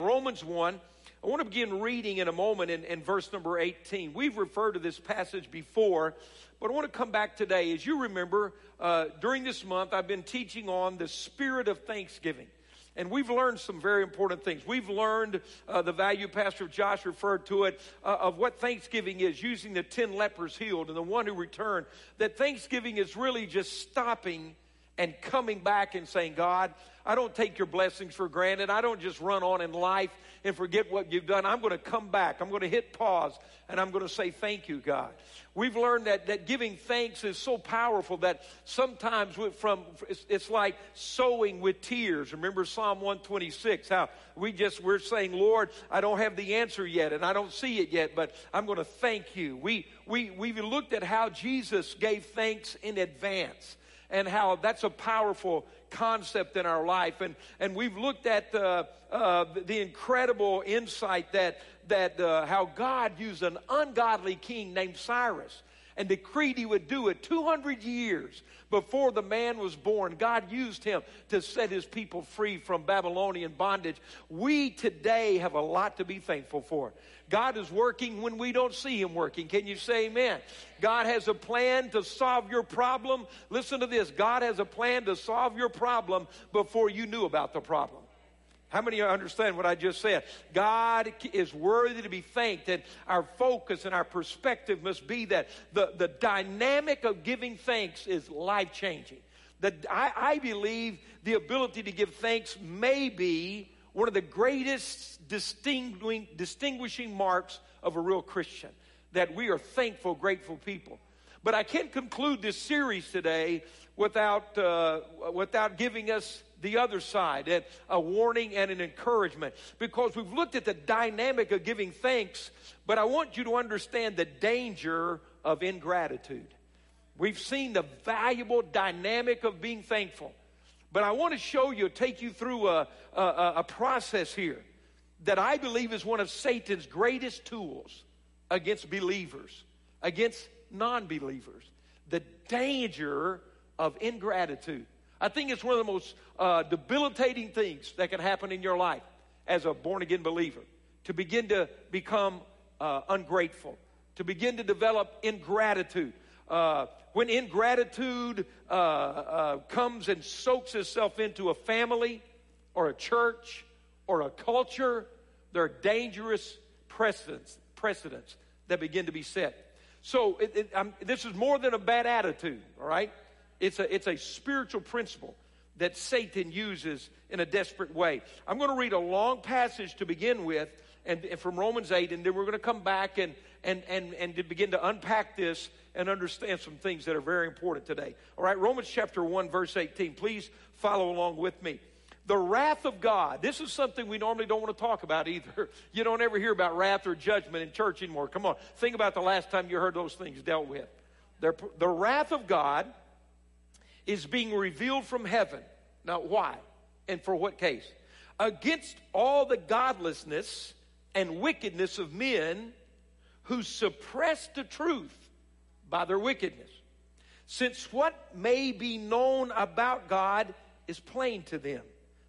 Romans 1. I want to begin reading in a moment in, in, verse number 18. We've referred to this passage before, but I want to come back today. As you remember, uh, during this month, I've been teaching on the spirit of thanksgiving. And we've learned some very important things. We've learned uh, the value Pastor Josh referred to it uh, of what Thanksgiving is, using the 10 lepers healed and the one who returned. That Thanksgiving is really just stopping and coming back and saying, God, I don't take your blessings for granted. I don't just run on in life and forget what you've done. I'm going to come back. I'm going to hit pause and I'm going to say thank you, God. We've learned that, that giving thanks is so powerful that sometimes from, it's, it's like sowing with tears. Remember Psalm 126, how we just, we're saying, Lord, I don't have the answer yet and I don't see it yet, but I'm going to thank you. We, we, we've looked at how Jesus gave thanks in advance and how that's a powerful concept in our life. And, and we've looked at uh, uh, the incredible insight that, that uh, how God used an ungodly king named Cyrus and decreed he would do it 200 years before the man was born. God used him to set his people free from Babylonian bondage. We today have a lot to be thankful for. God is working when we don't see him working. Can you say amen? God has a plan to solve your problem. Listen to this. God has a plan to solve your problem before you knew about the problem. How many understand what I just said? God is worthy to be thanked, and our focus and our perspective must be that the, the dynamic of giving thanks is life changing. I, I believe the ability to give thanks may be one of the greatest distinguishing, distinguishing marks of a real Christian. That we are thankful, grateful people. But I can't conclude this series today without, uh, without giving us the other side, a warning and an encouragement, because we've looked at the dynamic of giving thanks, but I want you to understand the danger of ingratitude. We've seen the valuable dynamic of being thankful, but I want to show you, take you through a, a, a process here that I believe is one of Satan's greatest tools against believers, against non believers. The danger of ingratitude. I think it's one of the most uh, debilitating things that can happen in your life as a born again believer to begin to become uh, ungrateful, to begin to develop ingratitude. Uh, when ingratitude uh, uh, comes and soaks itself into a family or a church or a culture, there are dangerous precedents, precedents that begin to be set. So it, it, this is more than a bad attitude, all right? It's a, it's a spiritual principle that Satan uses in a desperate way. I'm going to read a long passage to begin with, and, and from Romans 8, and then we're going to come back and, and, and, and to begin to unpack this and understand some things that are very important today. All right, Romans chapter 1, verse 18. Please follow along with me. The wrath of God. This is something we normally don't want to talk about either. You don't ever hear about wrath or judgment in church anymore. Come on, think about the last time you heard those things dealt with. the wrath of God is being revealed from heaven. Now, why? And for what case? Against all the godlessness and wickedness of men who suppress the truth by their wickedness. Since what may be known about God is plain to them.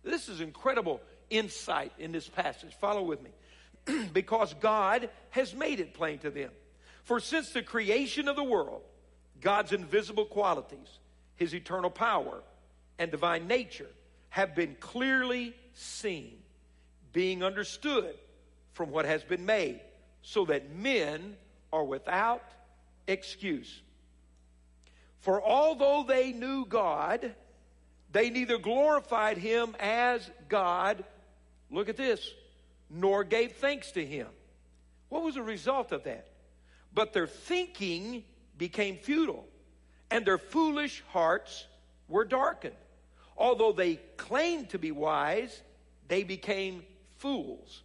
This is incredible insight in this passage. Follow with me. because God has made it plain to them. For since the creation of the world, God's invisible qualities, his eternal power, and divine nature have been clearly seen, being understood from what has been made, so that men are without excuse. For although they knew God, they neither glorified him as God, look at this, nor gave thanks to him. What was the result of that? But their thinking became futile and their foolish hearts were darkened. Although they claimed to be wise, they became fools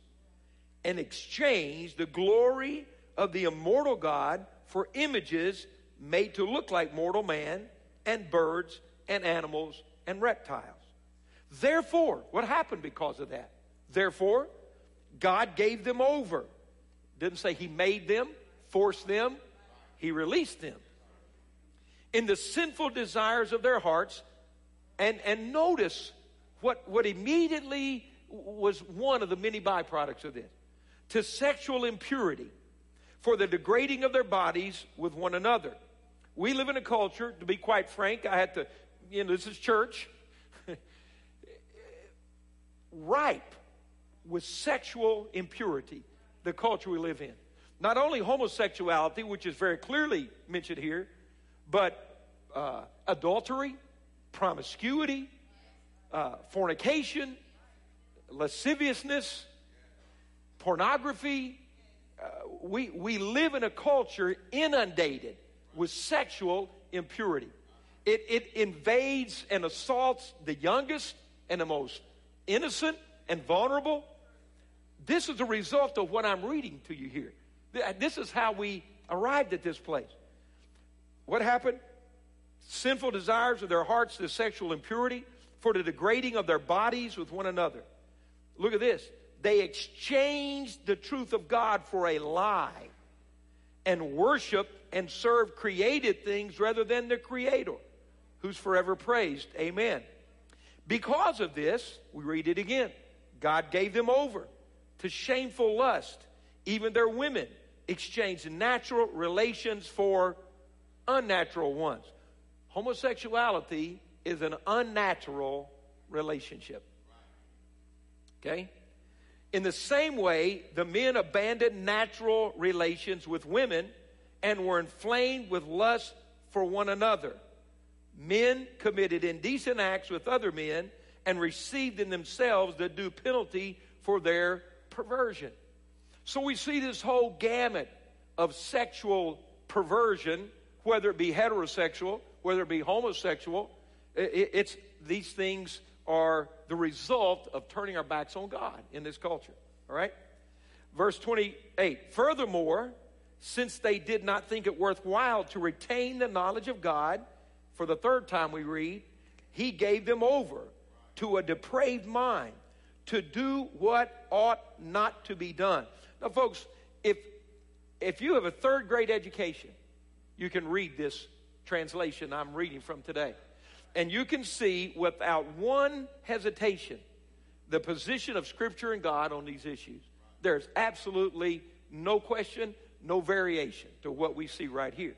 and exchanged the glory of the immortal God for images made to look like mortal man and birds and animals and reptiles. Therefore, what happened because of that? Therefore, God gave them over. Didn't say He made them, forced them, He released them in the sinful desires of their hearts. And, and notice what, what immediately was one of the many byproducts of this. To sexual impurity for the degrading of their bodies with one another. We live in a culture, to be quite frank, I had to, you know, this is church, ripe with sexual impurity, the culture we live in. Not only homosexuality, which is very clearly mentioned here, but uh, adultery, promiscuity, uh, fornication, lasciviousness, pornography. Uh, we, we live in a culture inundated with sexual impurity. It, it invades and assaults the youngest and the most innocent and vulnerable. This is a result of what I'm reading to you here. This is how we arrived at this place. What happened? Sinful desires of their hearts to sexual impurity, for the degrading of their bodies with one another. Look at this. They exchanged the truth of God for a lie and worship and serve created things rather than the Creator, who's forever praised. Amen. Because of this, we read it again. God gave them over to shameful lust. Even their women exchanged natural relations for unnatural ones. Homosexuality is an unnatural relationship. Okay? In the same way, the men abandoned natural relations with women and were inflamed with lust for one another. Men committed indecent acts with other men and received in themselves the due penalty for their perversion. So we see this whole gamut of sexual perversion, whether it be heterosexual, whether it be homosexual. It's these things are the result of turning our backs on God in this culture. All right? Verse 28. Furthermore, since they did not think it worthwhile to retain the knowledge of God, for the third time we read, he gave them over to a depraved mind to do what ought not to be done. Now, folks, if if you have a third grade education, you can read this translation I'm reading from today. And you can see without one hesitation the position of Scripture and God on these issues. There's absolutely no question, no variation to what we see right here.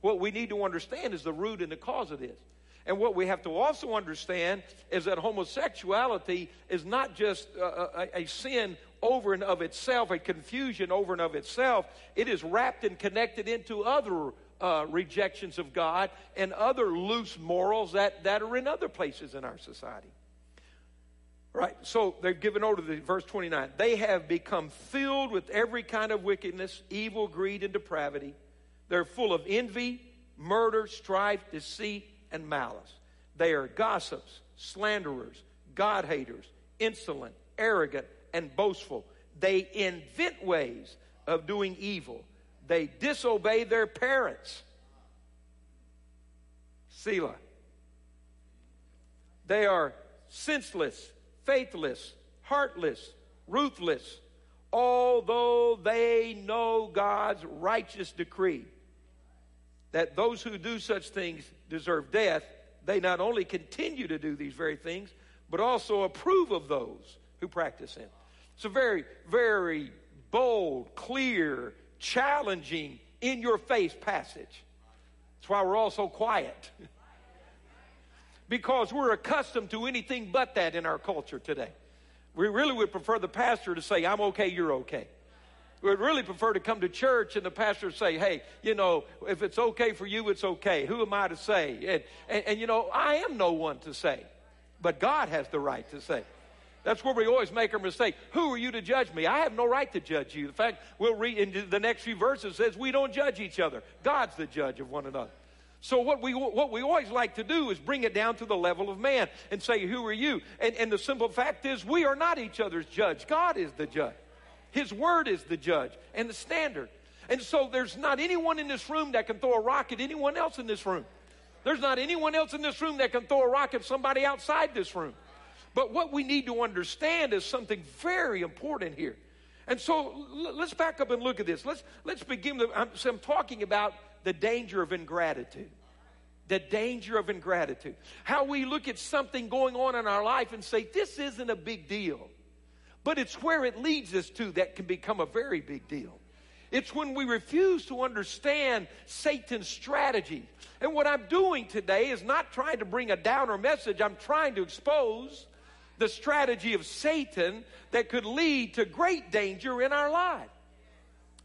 What we need to understand is the root and the cause of this. And what we have to also understand is that homosexuality is not just a, a, a, sin over and of itself, a confusion over and of itself. It is wrapped and connected into other uh, rejections of God and other loose morals that, that are in other places in our society. Right, so they've given over to the verse 29. They have become filled with every kind of wickedness, evil, greed, and depravity. They're full of envy, murder, strife, deceit, and malice. They are gossips, slanderers, God haters, insolent, arrogant, and boastful. They invent ways of doing evil. They disobey their parents. Selah. They are senseless, faithless, heartless, ruthless, although they know God's righteous decree that those who do such things deserve death, they not only continue to do these very things, but also approve of those who practice them. It's a very, very bold, clear, challenging, in your face passage. That's why we're all so quiet. because we're accustomed to anything but that in our culture today. We really would prefer the pastor to say, I'm okay, you're okay. We would really prefer to come to church and the pastor say, hey, you know, if it's okay for you, it's okay. Who am I to say? And, and, and you know, I am no one to say, but God has the right to say. That's where we always make our mistake. Who are you to judge me? I have no right to judge you. In fact, we'll read in the next few verses says we don't judge each other. God's the judge of one another. So what we what we always like to do is bring it down to the level of man and say, "Who are you?" And, and the simple fact is, we are not each other's judge. God is the judge. His word is the judge and the standard. And so there's not anyone in this room that can throw a rock at anyone else in this room. There's not anyone else in this room that can throw a rock at somebody outside this room. But what we need to understand is something very important here. And so let's back up and look at this. Let's, let's begin. The, I'm, so I'm talking about the danger of ingratitude. The danger of ingratitude. How we look at something going on in our life and say, this isn't a big deal. But it's where it leads us to that can become a very big deal. It's when we refuse to understand Satan's strategy. And what I'm doing today is not trying to bring a downer message, I'm trying to expose the strategy of Satan that could lead to great danger in our life.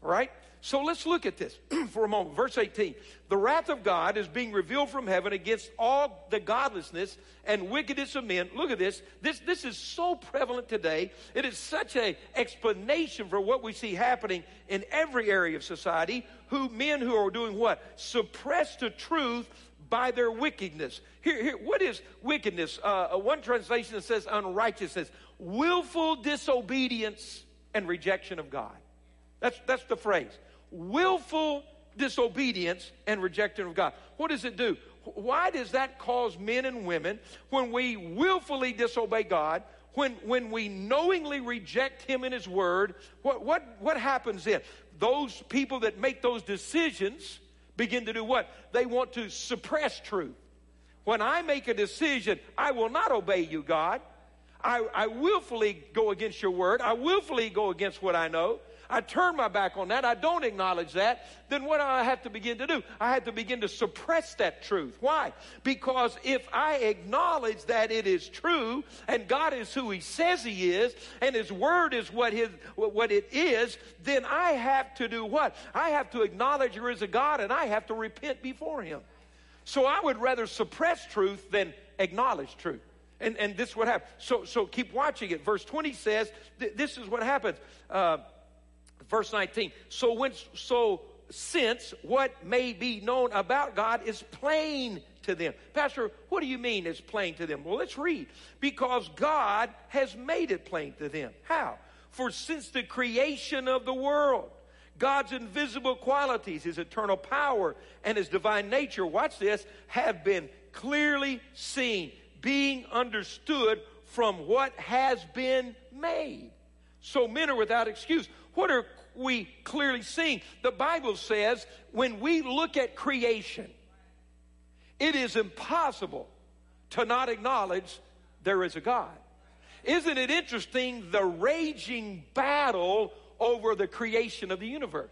All right? So let's look at this for a moment. Verse 18. The wrath of God is being revealed from heaven against all the godlessness and wickedness of men. Look at this. This, this is so prevalent today. It is such a explanation for what we see happening in every area of society. Who men who are doing what? Suppress the truth by their wickedness. Here, here what is wickedness? Uh, uh one translation says unrighteousness, willful disobedience and rejection of God. That's, that's the phrase. Willful disobedience and rejection of God. What does it do? Why does that cause men and women, when we willfully disobey God, when, when we knowingly reject Him and His Word, what, what, what happens then? Those people that make those decisions begin to do what? They want to suppress truth. When I make a decision, I will not obey you, God. I, I willfully go against your word. I willfully go against what I know. I turn my back on that, I don't acknowledge that, then what do I have to begin to do? I have to begin to suppress that truth. Why? Because if I acknowledge that it is true and God is who He says He is and His Word is what, his, what it is, then I have to do what? I have to acknowledge there is a God and I have to repent before Him. So I would rather suppress truth than acknowledge truth. And, and this is what happens. So, so keep watching it. Verse 20 says, th- this is what happens. Uh, verse 19. So when so since what may be known about God is plain to them. Pastor, what do you mean it's plain to them? Well, let's read. Because God has made it plain to them. How? For since the creation of the world, God's invisible qualities, his eternal power, and his divine nature, watch this, have been clearly seen, being understood from what has been made. So men are without excuse. What are we clearly seeing? The Bible says when we look at creation, it is impossible to not acknowledge there is a God. Isn't it interesting the raging battle over the creation of the universe?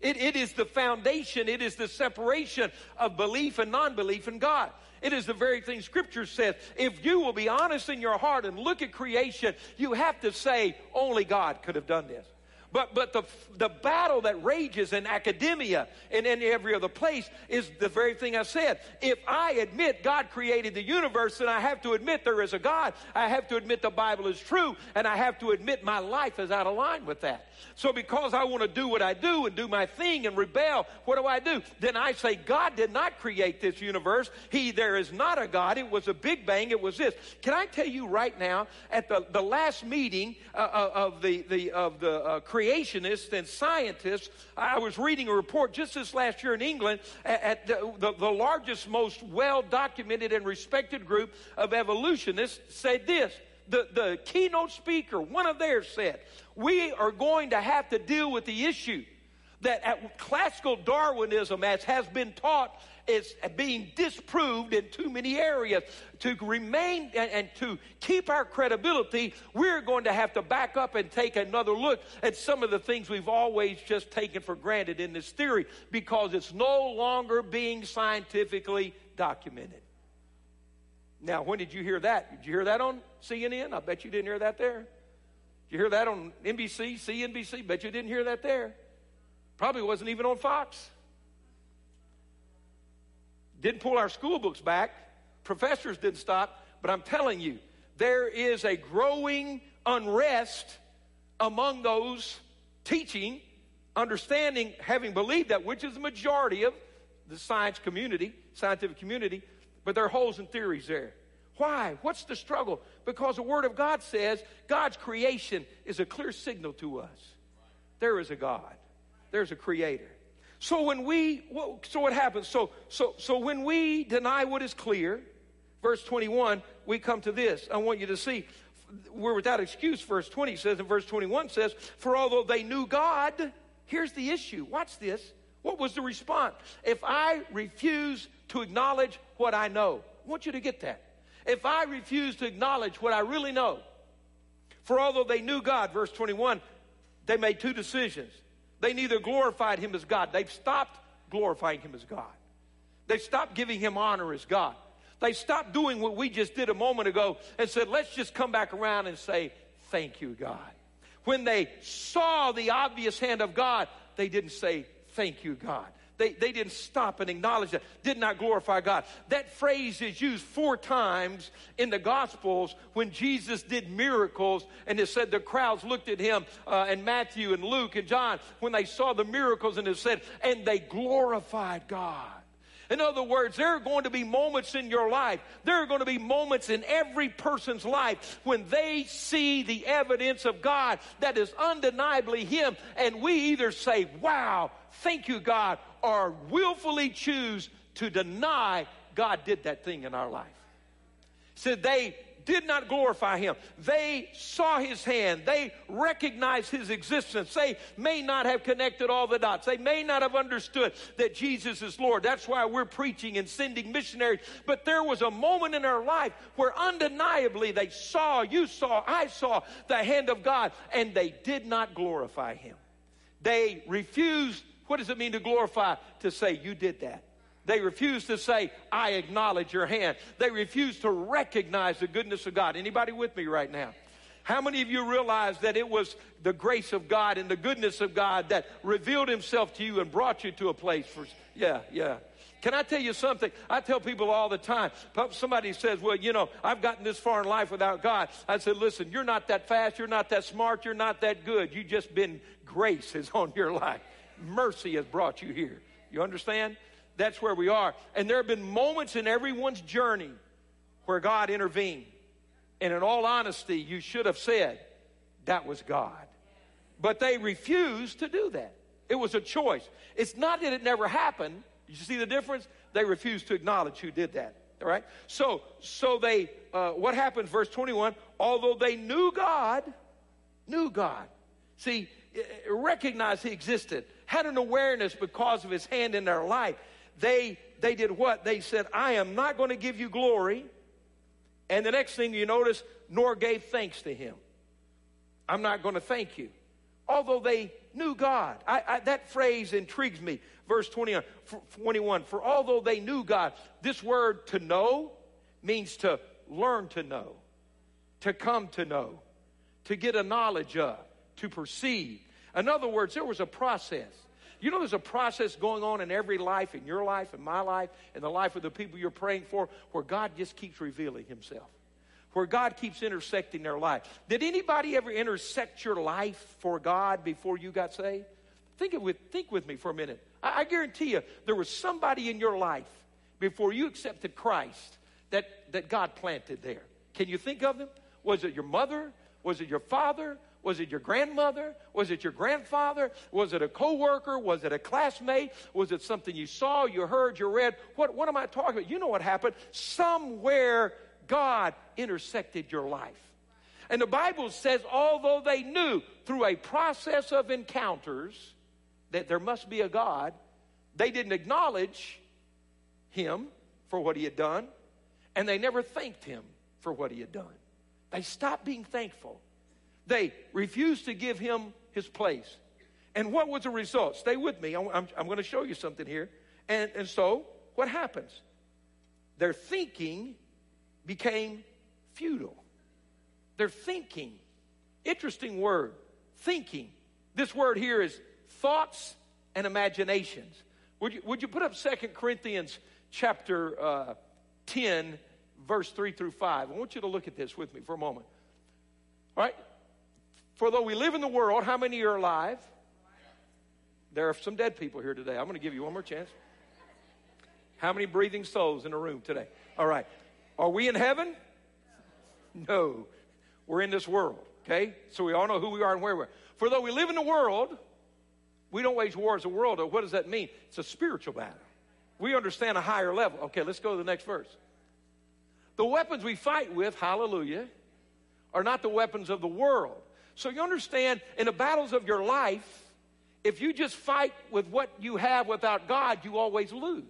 It, it is the foundation, it is the separation of belief and non belief in God. It is the very thing Scripture says. If you will be honest in your heart and look at creation, you have to say, only God could have done this. But, but the, the battle that rages in academia and in every other place is the very thing I said. If I admit God created the universe, then I have to admit there is a God. I have to admit the Bible is true, and I have to admit my life is out of line with that. So because I want to do what I do and do my thing and rebel, what do I do? Then I say, God did not create this universe. He, there is not a God. It was a big bang. It was this. Can I tell you right now, at the, the last meeting uh, uh of the, the, of the uh, creationists and scientists. I was reading a report just this last year in England at, the, the, the largest, most well documented and respected group of evolutionists said this. The, the keynote speaker, one of theirs said, We are going to have to deal with the issue that classical Darwinism, as has been taught, is being disproved in too many areas. To remain and, and, to keep our credibility, we're going to have to back up and take another look at some of the things we've always just taken for granted in this theory because it's no longer being scientifically documented. Now, when did you hear that? Did you hear that on CNN? I bet you didn't hear that there. Did you hear that on NBC, CNBC? Bet you didn't hear that there. Probably wasn't even on Fox. Didn't pull our school books back. Professors didn't stop. But I'm telling you, there is a growing unrest among those teaching, understanding, having believed that, which is the majority of the science community, scientific community, but there are holes and theories there. Why? What's the struggle? Because the Word of God says God's creation is a clear signal to us. There is a God. There's a creator. So when we, so what happens? So, so, so when we deny what is clear, verse 21, we come to this. I want you to see, we're without excuse, verse 20 says, and verse 21 says, for although they knew God, here's the issue. Watch this. What was the response? If I refuse to acknowledge what I know, I want you to get that. If I refuse to acknowledge what I really know, For although they knew God, verse 21, they made two decisions. They neither glorified him as God, they've stopped glorifying him as God. They stopped giving him honor as God. They stopped doing what we just did a moment ago and said, let's just come back around and say, thank you, God. When they saw the obvious hand of God, they didn't say, thank you, God. They, they didn't stop and acknowledge that, did not glorify God. That phrase is used four times in the Gospels when Jesus did miracles, and it said the crowds looked at him, uh, and Matthew and Luke and John, when they saw the miracles, and it said, and they glorified God. In other words, there are going to be moments in your life, there are going to be moments in every person's life when they see the evidence of God that is undeniably Him, and we either say, Wow, thank you, God, or willfully choose to deny God did that thing in our life. Said so they did not glorify him. They saw his hand. They recognized his existence. They may not have connected all the dots. They may not have understood that Jesus is Lord. That's why we're preaching and sending missionaries. But there was a moment in their life where undeniably they saw, you saw, I saw the hand of God, and they did not glorify him. They refused. What does it mean to glorify? To say, you did that. They refuse to say, I acknowledge your hand. They refuse to recognize the goodness of God. Anybody with me right now? How many of you realize that it was the grace of God and the goodness of God that revealed himself to you and brought you to a place for, yeah, yeah. Can I tell you something? I tell people all the time. Somebody says, Well, you know, I've gotten this far in life without God. I said, Listen, you're not that fast, you're not that smart, you're not that good. You just been grace is on your life. Mercy has brought you here. You understand? that's where we are. And there have been moments in everyone's journey where God intervened. And in all honesty, you should have said, that was God. But they refused to do that. It was a choice. It's not that it never happened. You see the difference? They refused to acknowledge who did that. All right? So, so they, uh, what happens, verse 21? Although they knew God, knew God. See, Eh, recognized He existed, had an awareness because of His hand in their life they, they did what? They said, I am not going to give you glory. And the next thing you notice, nor gave thanks to him. I'm not going to thank you. Although they knew God. I, I, that phrase intrigues me. Verse 21 for, 21 For although they knew God, this word to know means to learn to know, to come to know, to get a knowledge of, to perceive. In other words, there was a process. You know, there's a process going on in every life, in your life, in my life, in the life of the people you're praying for, where God just keeps revealing Himself, where God keeps intersecting their life. Did anybody ever intersect your life for God before you got saved? Think, it with, think with me for a minute. I, I guarantee you, there was somebody in your life before you accepted Christ that, that God planted there. Can you think of them? Was it your mother? Was it your father? Was it your grandmother? Was it your grandfather? Was it a coworker? Was it a classmate? Was it something you saw, you heard, you read? What, what am I talking about? You know what happened. Somewhere God intersected your life. And the Bible says, although they knew through a process of encounters that there must be a God, they didn't acknowledge him for what he had done, and they never thanked him for what he had done. They stopped being thankful. They refused to give him his place. And what was the result? Stay with me. I'm, I'm, going to show you something here. And, and so, what happens? Their thinking became futile. Their thinking. Interesting word. Thinking. This word here is thoughts and imaginations. Would you, would you put up Second Corinthians chapter uh, 10, verse 3 through 5? I want you to look at this with me for a moment. All right? For though we live in the world, how many are alive? There are some dead people here today. I'm going to give you one more chance. How many breathing souls in the room today? All right. Are we in heaven? No. We're in this world, okay? So we all know who we are and where we're. For though we live in the world, we don't wage war as a world. What does that mean? It's a spiritual battle. We understand a higher level. Okay, let's go to the next verse. The weapons we fight with, hallelujah, are not the weapons of the world. So you understand, in the battles of your life, if you just fight with what you have without God, you always lose.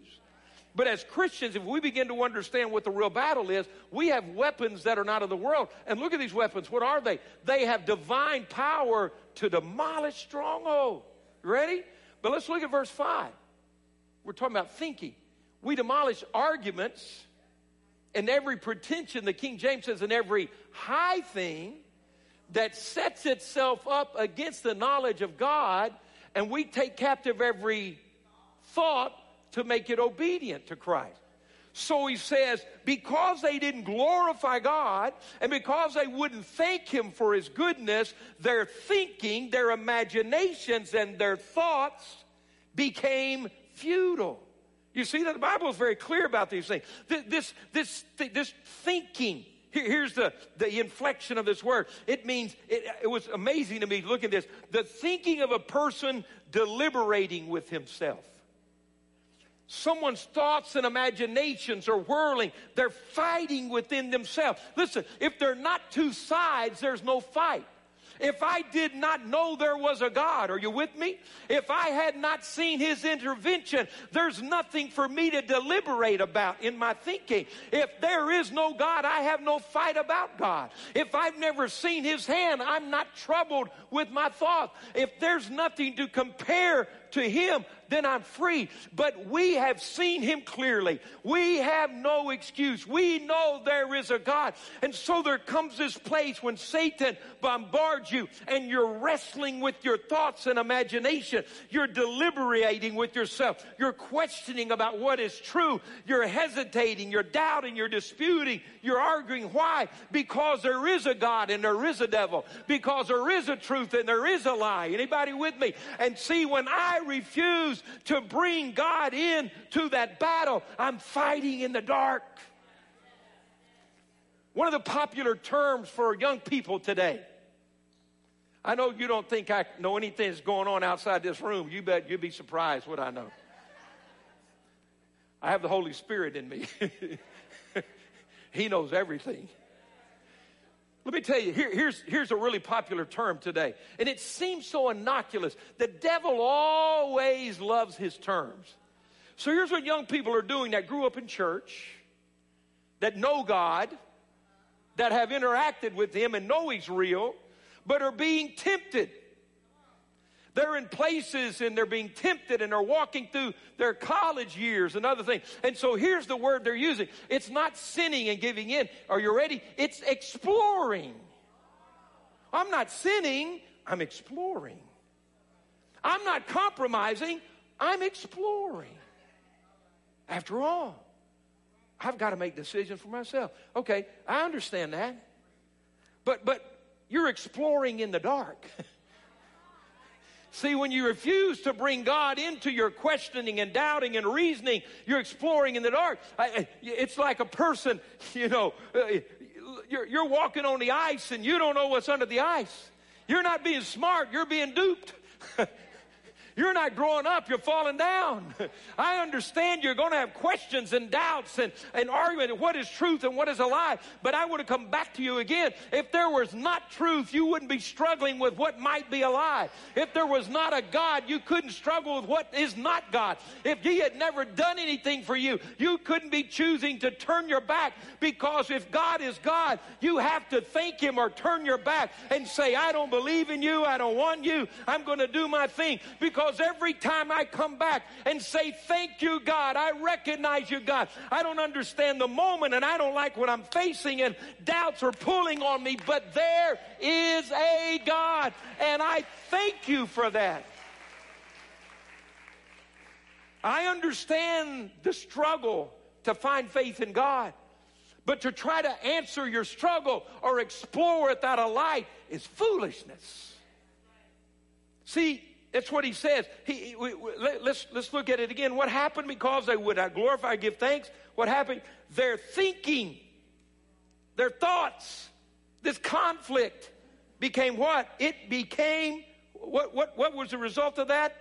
But as Christians, if we begin to understand what the real battle is, we have weapons that are not of the world. And look at these weapons. What are they? They have divine power to demolish strongholds. Ready? But let's look at verse 5. We're talking about thinking. We demolish arguments and every pretension, the King James says, and every high thing that sets itself up against the knowledge of God, and we take captive every thought to make it obedient to Christ. So he says, because they didn't glorify God and because they wouldn't thank him for his goodness, their thinking, their imaginations, and their thoughts became futile. You see that the Bible is very clear about these things. This, this, this, thinking. Here's the, the inflection of this word. It means, it, it was amazing to me. Look at this. The thinking of a person deliberating with himself. Someone's thoughts and imaginations are whirling. They're fighting within themselves. Listen, if they're not two sides, there's no fight. If I did not know there was a God, are you with me? If I had not seen his intervention, there's nothing for me to deliberate about in my thinking. If there is no God, I have no fight about God. If I've never seen his hand, I'm not troubled with my thoughts. If there's nothing to compare to him, then I'm free. But we have seen him clearly. We have no excuse. We know there is a God. And so there comes this place when Satan bombards you and you're wrestling with your thoughts and imagination. You're deliberating with yourself. You're questioning about what is true. You're hesitating. You're doubting. You're disputing. You're arguing. Why? Because there is a God and there is a devil. Because there is a truth and there is a lie. Anybody with me? And see, when I refuse to bring God in to that battle, I'm fighting in the dark. One of the popular terms for young people today. I know you don't think I know anything that's going on outside this room. You bet you'd be surprised what I know. I have the Holy Spirit in me. he knows everything. Let me tell you, here, here's, here's a really popular term today, and it seems so innocuous. The devil always loves his terms. So here's what young people are doing that grew up in church, that know God, that have interacted with Him and know He's real, but are being tempted they're in places and they're being tempted and they're walking through their college years and other things. And so here's the word they're using it's not sinning and giving in. Are you ready? It's exploring. I'm not sinning, I'm exploring. I'm not compromising, I'm exploring. After all, I've got to make decisions for myself. Okay, I understand that. But but you're exploring in the dark. See, when you refuse to bring God into your questioning and doubting and reasoning, you're exploring in the dark. It's like a person, you know, uh, you're, you're walking on the ice and you don't know what's under the ice. You're not being smart, you're being duped. You're not growing up, you're falling down. I understand you're going to have questions and doubts and, and argument what is truth and what is a lie. But I would have come back to you again. If there was not truth, you wouldn't be struggling with what might be a lie. If there was not a God, you couldn't struggle with what is not God. If He had never done anything for you, you couldn't be choosing to turn your back because if God is God, you have to thank Him or turn your back and say, I don't believe in you. I don't want you. I'm going to do my thing because because every time I come back and say, Thank you, God, I recognize you, God. I don't understand the moment and I don't like what I'm facing, and doubts are pulling on me, but there is a God, and I thank you for that. I understand the struggle to find faith in God. But to try to answer your struggle or explore without a light is foolishness. See, that's what he says. He, we, we, let's, let's look at it again. What happened because they would not glorify, give thanks? What happened? Their thinking, their thoughts, this conflict became what? It became, what, what, what was the result of that?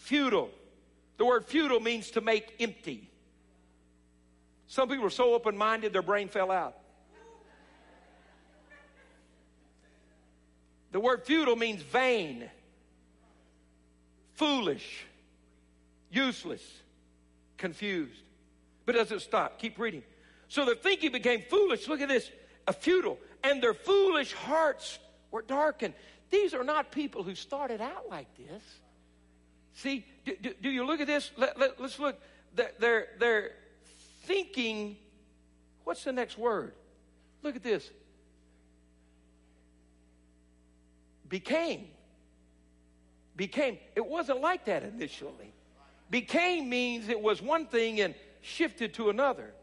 Futile. The word futile means to make empty. Some people are so open minded, their brain fell out. The word futile means vain foolish, useless, confused. But it doesn't stop. Keep reading. So their thinking became foolish. Look at this. A futile. And their foolish hearts were darkened. These are not people who started out like this. See, do, do, do you look at this? Let, let, let's look. They're, they're thinking. What's the next word? Look at this. Became. Became. It wasn't like that initially. Became means it was one thing and shifted to another.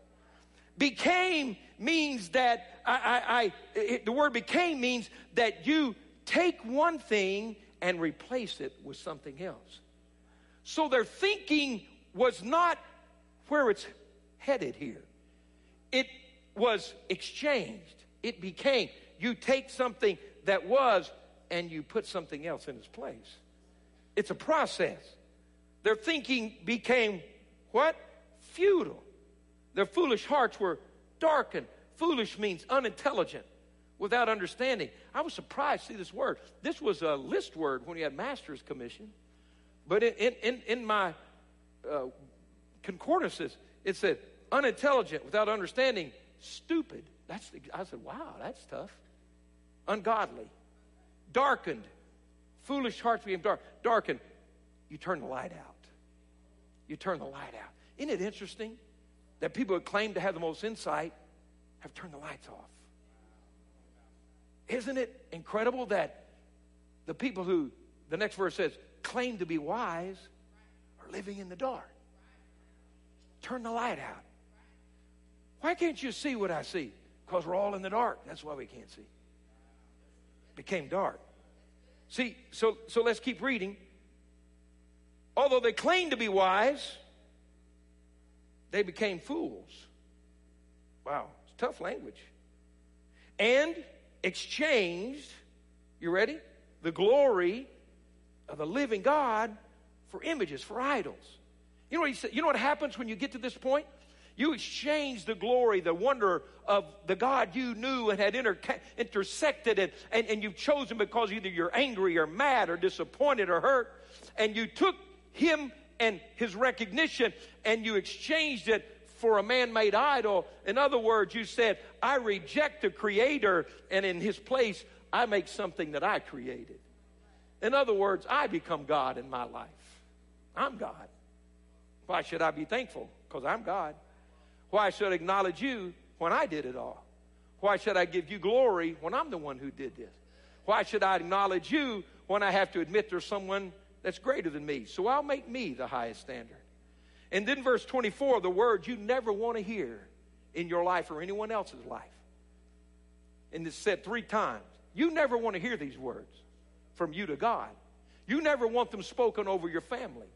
Became means that I, I, I it, the word became means that you take one thing and replace it with something else. So their thinking was not where it's headed here. It was exchanged. It became. You take something that was and you put something else in its place. It's a process. Their thinking became what? Futile. Their foolish hearts were darkened. Foolish means unintelligent, without understanding. I was surprised to see this word. This was a list word when he had master's commission. But in, in, in my uh, concordances, it said unintelligent, without understanding, stupid. That's the, I said, wow, that's tough. Ungodly, darkened, foolish hearts became dark, darkened. You turn the light out. You turn the light out. Isn't it interesting that people who claim to have the most insight have turned the lights off? Isn't it incredible that the people who, the next verse says, claim to be wise are living in the dark? Turn the light out. Why can't you see what I see? Because we're all in the dark. That's why we can't see. Became dark. See, so so let's keep reading. Although they claimed to be wise, they became fools. Wow, it's tough language. And exchanged, you ready? The glory of the living God for images, for idols. You know what he said? You know what happens when you get to this point? You exchanged the glory, the wonder of the God you knew and had inter- intersected, and, and, and you've chosen because either you're angry or mad or disappointed or hurt, and you took him and his recognition and you exchanged it for a man made idol. In other words, you said, I reject the creator, and in his place, I make something that I created. In other words, I become God in my life. I'm God. Why should I be thankful? Because I'm God. Why should I acknowledge you when I did it all? Why should I give you glory when I'm the one who did this? Why should I acknowledge you when I have to admit there's someone that's greater than me? So I'll make me the highest standard. And then verse 24, the words you never want to hear in your life or anyone else's life. And it's said three times. You never want to hear these words from you to God. You never want them spoken over your family.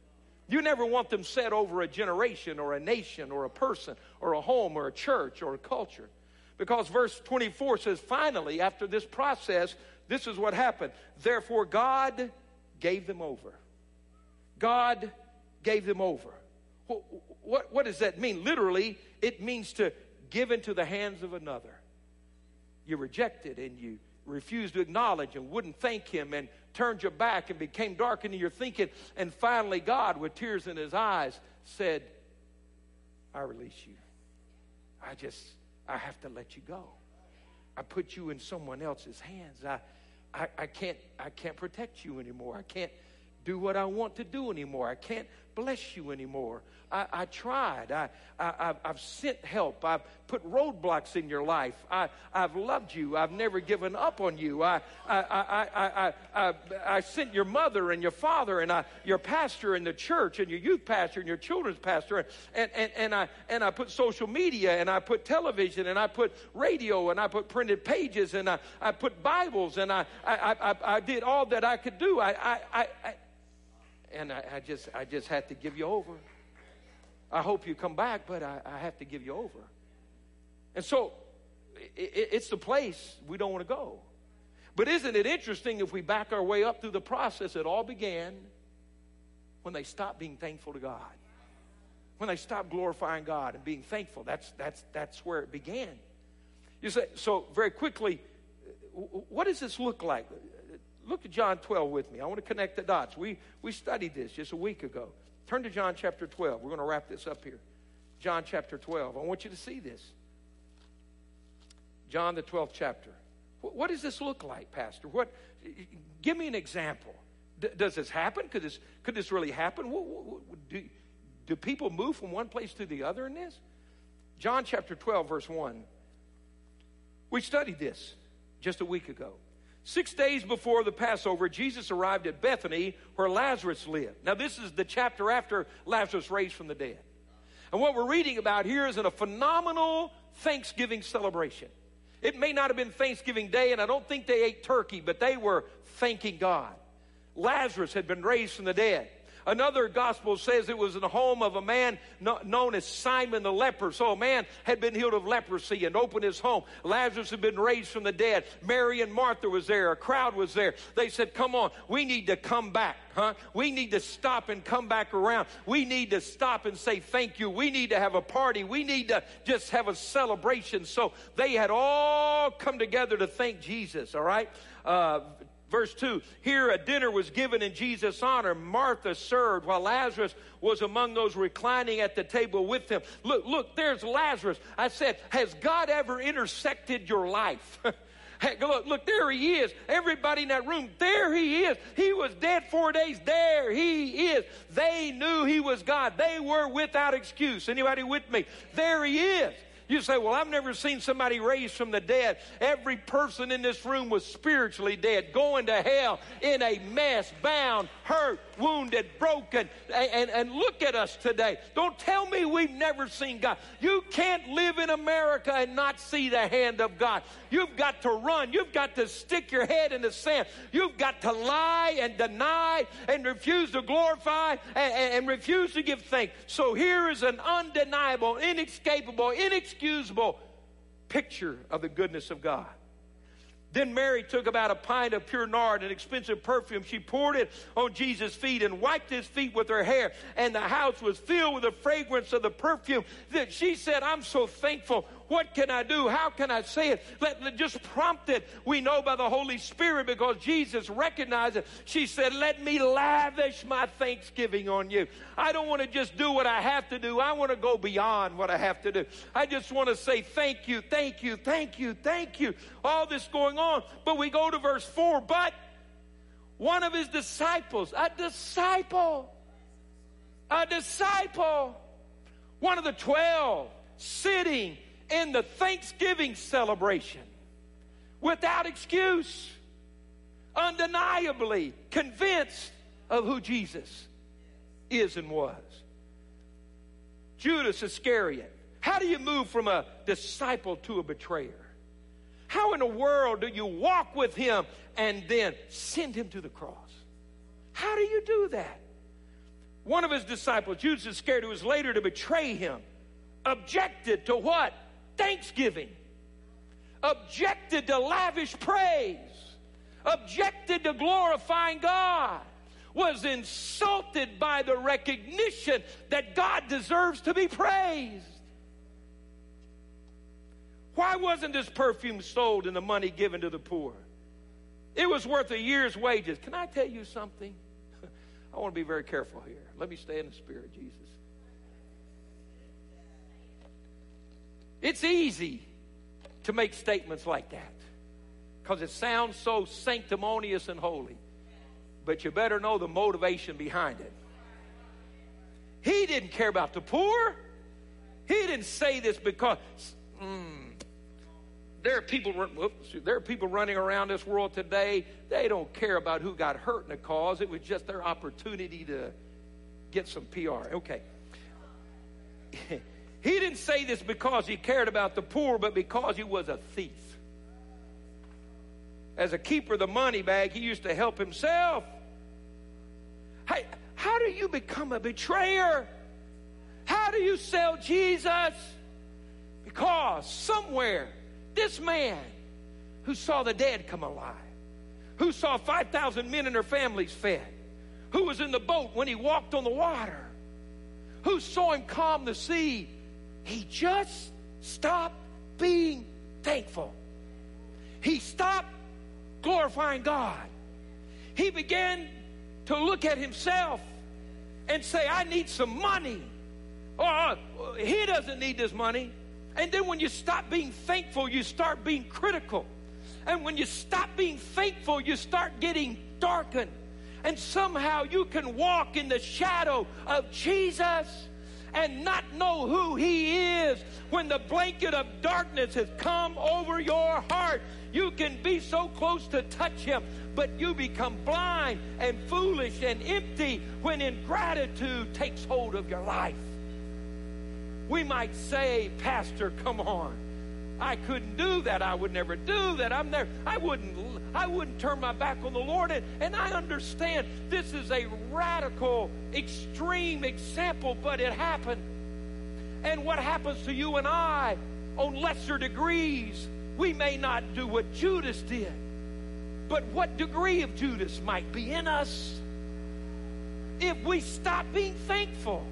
You never want them set over a generation or a nation or a person or a home or a church or a culture. Because verse 24 says, finally, after this process, this is what happened. Therefore, God gave them over. God gave them over. What, what, what, does that mean? Literally, it means to give into the hands of another. You rejected and you refused to acknowledge and wouldn't thank him and turned your back and became darkened in your thinking. And finally, God, with tears in his eyes, said, I release you. I just, I have to let you go. I put you in someone else's hands. I, I, I can't, I can't protect you anymore. I can't do what I want to do anymore. I can't bless you anymore. I, I tried. I, I, have sent help. I've put roadblocks in your life. I, I've loved you. I've never given up on you. I, I, I, I, I, I, sent your mother and your father and I, your pastor in the church and your youth pastor and your children's pastor. And, and, and, I, and I put social media and I put television and I put radio and I put printed pages and I, I put Bibles and I, I, I, I did all that I could do. I, I, I, and I, I, just I just had to give you over. I hope you come back, but I, I have to give you over. And so it, it's the place we don't want to go. But isn't it interesting if we back our way up through the process? It all began when they stopped being thankful to God. When they stopped glorifying God and being thankful. That's, that's, that's where it began. You say, so very quickly, what does this look like? Look at John 12 with me. I want to connect the dots. We, we studied this just a week ago. Turn to John chapter 12. We're going to wrap this up here. John chapter 12. I want you to see this. John, the 12th chapter. What does this look like, Pastor? What? Give me an example. D- does this happen? Could this, could this really happen? What, what, do, do people move from one place to the other in this? John chapter 12, verse 1. We studied this just a week ago. Six days before the Passover, Jesus arrived at Bethany where Lazarus lived. Now, this is the chapter after Lazarus raised from the dead. And what we're reading about here is in a phenomenal Thanksgiving celebration. It may not have been Thanksgiving Day, and I don't think they ate turkey, but they were thanking God. Lazarus had been raised from the dead. Another gospel says it was in the home of a man known as Simon the leper. So a man had been healed of leprosy and opened his home. Lazarus had been raised from the dead. Mary and Martha was there. A crowd was there. They said, come on, we need to come back, huh? We need to stop and come back around. We need to stop and say thank you. We need to have a party. We need to just have a celebration. So they had all come together to thank Jesus, all right? Uh, Verse 2 Here a dinner was given in Jesus' honor. Martha served while Lazarus was among those reclining at the table with him. Look, look, there's Lazarus. I said, Has God ever intersected your life? Hey, look, look, there he is. Everybody in that room, there he is. He was dead four days. There he is. They knew he was God. They were without excuse. Anybody with me? There he is. You say, Well, I've never seen somebody raised from the dead. Every person in this room was spiritually dead, going to hell in a mess, bound, hurt, wounded, broken. And, and, look at us today. Don't tell me we've never seen God. You can't live in America and not see the hand of God. You've got to run. You've got to stick your head in the sand. You've got to lie and deny and refuse to glorify and, and refuse to give thanks. So here is an undeniable, inescapable, inexcusable inexcusable picture of the goodness of God. Then Mary took about a pint of pure nard, an expensive perfume. She poured it on Jesus' feet and wiped his feet with her hair. And the house was filled with the fragrance of the perfume. That she said, I'm so thankful what can I do? How can I say it? Let, let just prompt it. we know by the Holy Spirit because Jesus recognized it. She said, Let me lavish my thanksgiving on you. I don't want to just do what I have to do. I want to go beyond what I have to do. I just want to say thank you, thank you, thank you, thank you. All this going on. But we go to verse 4. But one of his disciples, a disciple, a disciple, one of the twelve, sitting in the Thanksgiving celebration without excuse, undeniably convinced of who Jesus is and was. Judas Iscariot. How do you move from a disciple to a betrayer? How in the world do you walk with him and then send him to the cross? How do you do that? One of his disciples, Judas Iscariot, who was later to betray him, objected to what? Thanksgiving, objected to lavish praise, objected to glorifying God, was insulted by the recognition that God deserves to be praised. Why wasn't this perfume sold and the money given to the poor? It was worth a year's wages. Can I tell you something? I want to be very careful here. Let me stay in the spirit, Jesus. It's easy to make statements like that because it sounds so sanctimonious and holy. But you better know the motivation behind it. He didn't care about the poor. He didn't say this because mm, there are people. There are people running around this world today. They don't care about who got hurt in the cause. It was just their opportunity to get some PR. Okay. He didn't say this because he cared about the poor, but because he was a thief. As a keeper of the money bag, he used to help himself. Hey, how do you become a betrayer? How do you sell Jesus? Because somewhere, this man who saw the dead come alive, who saw 5,000 men and their families fed, who was in the boat when he walked on the water, who saw him calm the sea, he just stopped being thankful. He stopped glorifying God. He began to look at himself and say, I need some money. Or uh, he doesn't need this money. And then when you stop being thankful, you start being critical. And when you stop being thankful, you start getting darkened. And somehow you can walk in the shadow of Jesus and not know who He is when the blanket of darkness has come over your heart. You can be so close to touch Him, but you become blind and foolish and empty when ingratitude takes hold of your life. We might say, Pastor, come on. I couldn't do that. I would never do that. I'm there. I wouldn't I wouldn't turn my back on the Lord. And, and I understand this is a radical, extreme example, but it happened. And what happens to you and I on lesser degrees, we may not do what Judas did. But what degree of Judas might be in us if we stop being thankful?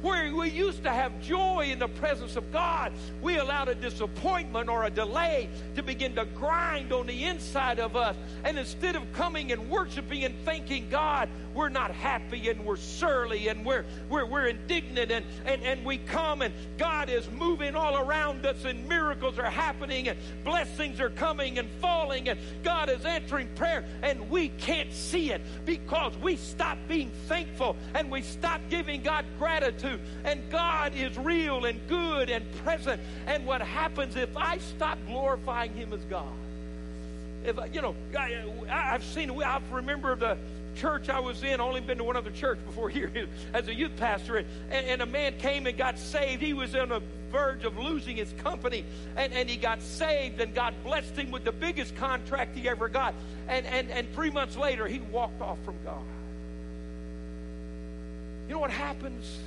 Where we used to have joy in the presence of God, we allowed a disappointment or a delay to begin to grind on the inside of us. And instead of coming and worshiping and thanking God, we're not happy and we're surly and we're, we're, we're indignant and, and, and we come and God is moving all around us and miracles are happening and blessings are coming and falling and God is answering prayer and we can't see it because we stop being thankful and we stop giving God gratitude and God is real and good and present. And what happens if I stop glorifying Him as God? If you know, I, I've seen. I remember the church I was in, only been to one other church before here as a youth pastor, and, and, a man came and got saved. He was on the verge of losing his company, and, and he got saved, and God blessed him with the biggest contract he ever got. And, and, and three months later, he walked off from God. You know what happens?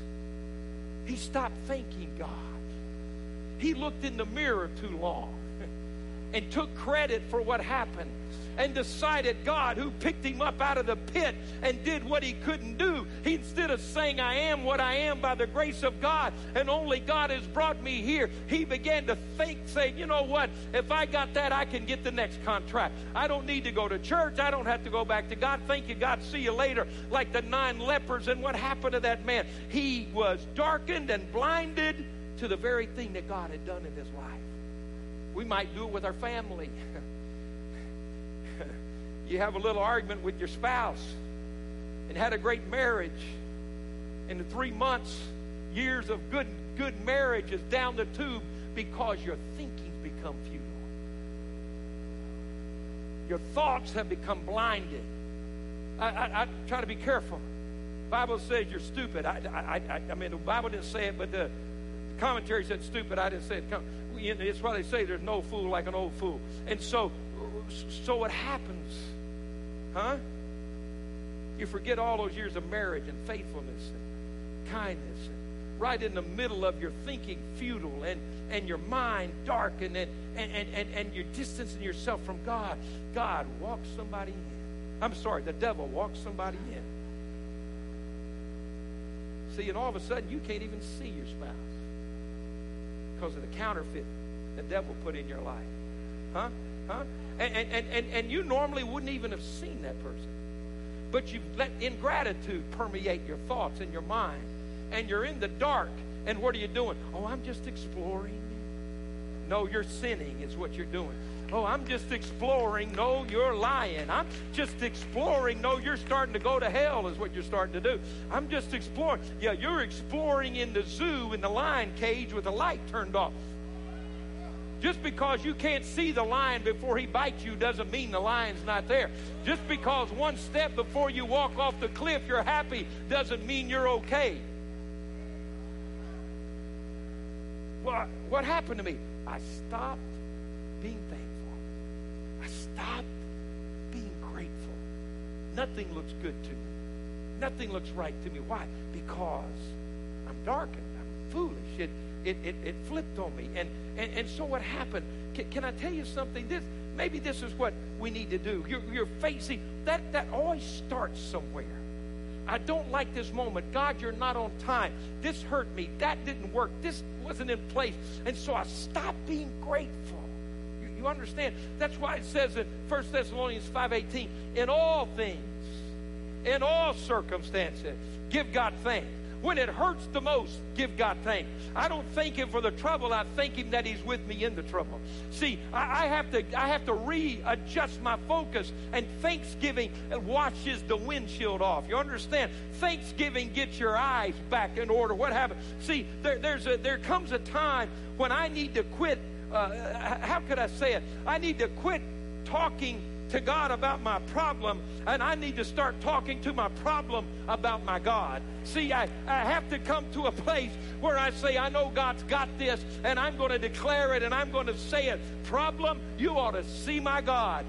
He stopped thanking God. He looked in the mirror too long and took credit for what happened and decided God, who picked him up out of the pit and did what he couldn't do, he, instead of saying, I am what I am by the grace of God, and only God has brought me here, he began to think, saying, You know what? If I got that, I can get the next contract. I don't need to go to church. I don't have to go back to God. Thank you, God. See you later. Like the nine lepers. And what happened to that man? He was darkened and blinded to the very thing that God had done in his life. We might do it with our family. you have a little argument with your spouse and had a great marriage, and the three months, years of good good marriage is down the tube because your thinking's become futile. Your thoughts have become blinded. I, I, I try to be careful. The Bible says you're stupid. I, I, I, mean, the Bible didn't say it, but the commentary said stupid. I didn't say it. It's why they say there's no fool like an old fool. And so, so what happens Huh? You forget all those years of marriage and faithfulness and kindness. And right in the middle of your thinking futile and, and your mind darkened and, and, and, and, and you're distancing yourself from God. God walks somebody in. I'm sorry, the devil walks somebody in. See, and all of a sudden you can't even see your spouse because of the counterfeit the devil put in your life. Huh? Huh? And, and, and, and you normally wouldn't even have seen that person. But you've let ingratitude permeate your thoughts and your mind. And you're in the dark. And what are you doing? Oh, I'm just exploring. No, you're sinning, is what you're doing. Oh, I'm just exploring. No, you're lying. I'm just exploring. No, you're starting to go to hell, is what you're starting to do. I'm just exploring. Yeah, you're exploring in the zoo in the lion cage with the light turned off. Just because you can't see the lion before he bites you doesn't mean the lion's not there. Just because one step before you walk off the cliff you're happy doesn't mean you're okay. What, what happened to me? I stopped being thankful. I stopped being grateful. Nothing looks good to me. Nothing looks right to me. Why? Because I'm darkened. I'm foolish. It, it, it, it flipped on me. And, and, and so what happened? Can, can, I tell you something? This maybe this is what we need to do. You're, you're facing that that always starts somewhere. I don't like this moment. God, you're not on time. This hurt me. That didn't work. This wasn't in place. And so I stopped being grateful. You, you understand? That's why it says in 1 Thessalonians 5.18, in all things, In all circumstances, give God thanks. When it hurts the most, give God thanks. I don't thank Him for the trouble. I thank Him that He's with me in the trouble. See, I, I have to I have to readjust my focus, and Thanksgiving washes the windshield off. You understand? Thanksgiving gets your eyes back in order. What happened? See, there, there's a, there comes a time when I need to quit. Uh, how could I say it? I need to quit talking to God about my problem, and I need to start talking to my problem about my God. See, I, I have to come to a place where I say, I know God's got this, and I'm going to declare it, and I'm going to say it. Problem, you ought to see my God.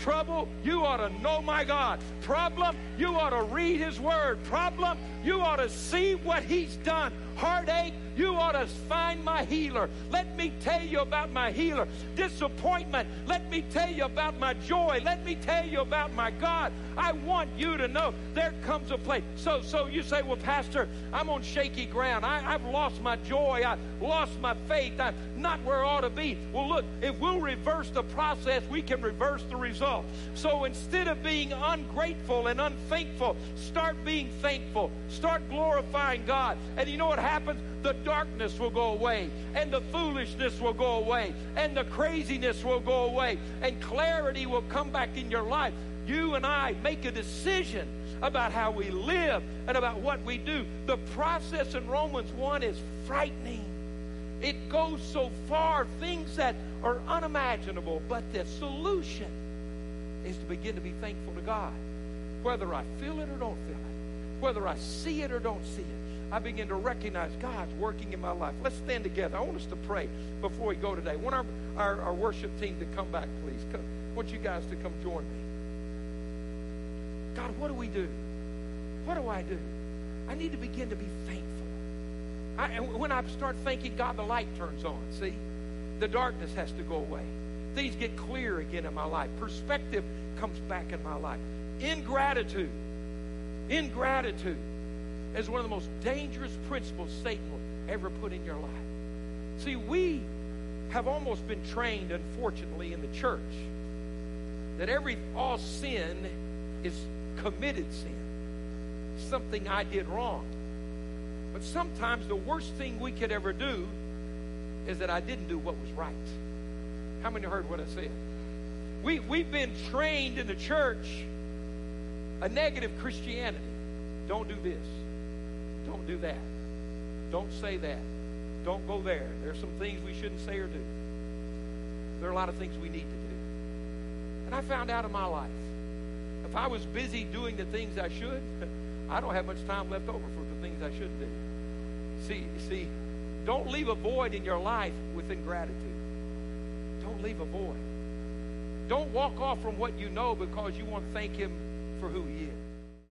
Trouble, you ought to know my God. Problem, you ought to read His Word. Problem, you ought to see what He's done. Heartache, you ought to find my healer. Let me tell you about my healer. Disappointment, let me tell you about my joy. Let me tell you about my God. I want you to know there comes a place. So, so you say, well, Pastor, I'm on shaky ground. I, have lost my joy. I lost my faith. I'm not where I ought to be. Well, look, if we'll reverse the process, we can reverse the result. So instead of being ungrateful and unthankful, start being thankful. Start glorifying God. And you know what happens? the darkness will go away, and the foolishness will go away, and the craziness will go away, and clarity will come back in your life. You and I make a decision about how we live and about what we do. The process in Romans 1 is frightening. It goes so far, things that are unimaginable, but the solution is to begin to be thankful to God. Whether I feel it or don't feel it, whether I see it or don't see it, I begin to recognize God's working in my life. Let's stand together. I want us to pray before we go today. I want our, our, our worship team to come back, please. Come, I want you guys to come join me. God, what do we do? What do I do? I need to begin to be thankful. I, when I start thanking God, the light turns on. See? The darkness has to go away. Things get clear again in my life. Perspective comes back in my life. Ingratitude. Ingratitude is one of the most dangerous principles Satan will ever put in your life. See, we have almost been trained, unfortunately, in the church that every all sin is committed sin, something I did wrong. But sometimes the worst thing we could ever do is that I didn't do what was right. How many heard what I said? We, we've been trained in the church a negative Christianity. Don't do this. Don't do that. Don't say that. Don't go there. There's some things we shouldn't say or do. There are a lot of things we need to do. And I found out in my life, if I was busy doing the things I should, I don't have much time left over for the things I shouldn't do. See, see, don't leave a void in your life with ingratitude. Don't leave a void. Don't walk off from what you know because you want to thank Him for who He is.